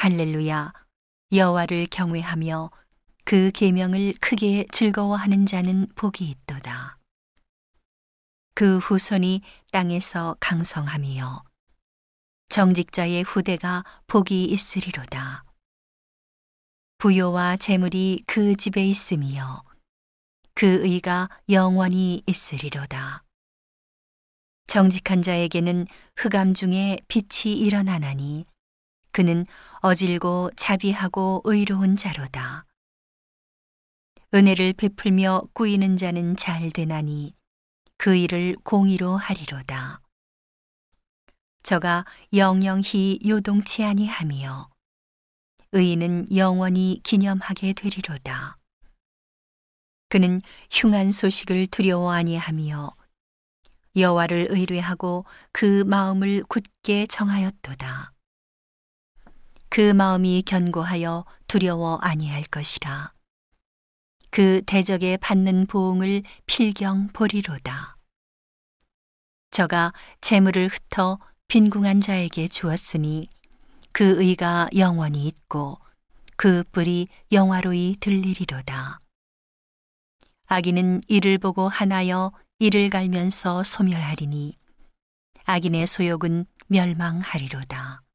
할렐루야 여호와를 경외하며 그 계명을 크게 즐거워하는 자는 복이 있도다. 그 후손이 땅에서 강성함이요 정직자의 후대가 복이 있으리로다. 부요와 재물이 그 집에 있음이요 그 의가 영원히 있으리로다. 정직한 자에게는 흑암 중에 빛이 일어나나니 그는 어질고 자비하고 의로운 자로다. 은혜를 베풀며 꾸이는 자는 잘 되나니 그 일을 공의로 하리로다. 저가 영영히 요동치 아니하며 의인은 영원히 기념하게 되리로다. 그는 흉한 소식을 두려워 아니하며 여호와를 의뢰하고 그 마음을 굳게 정하였도다. 그 마음이 견고하여 두려워 아니할 것이라. 그 대적에 받는 보응을 필경 보리로다. 저가 재물을 흩어 빈궁한 자에게 주었으니 그 의가 영원히 있고 그 뿔이 영화로이 들리리로다. 악인은 이를 보고 하나여 이를 갈면서 소멸하리니 악인의 소욕은 멸망하리로다.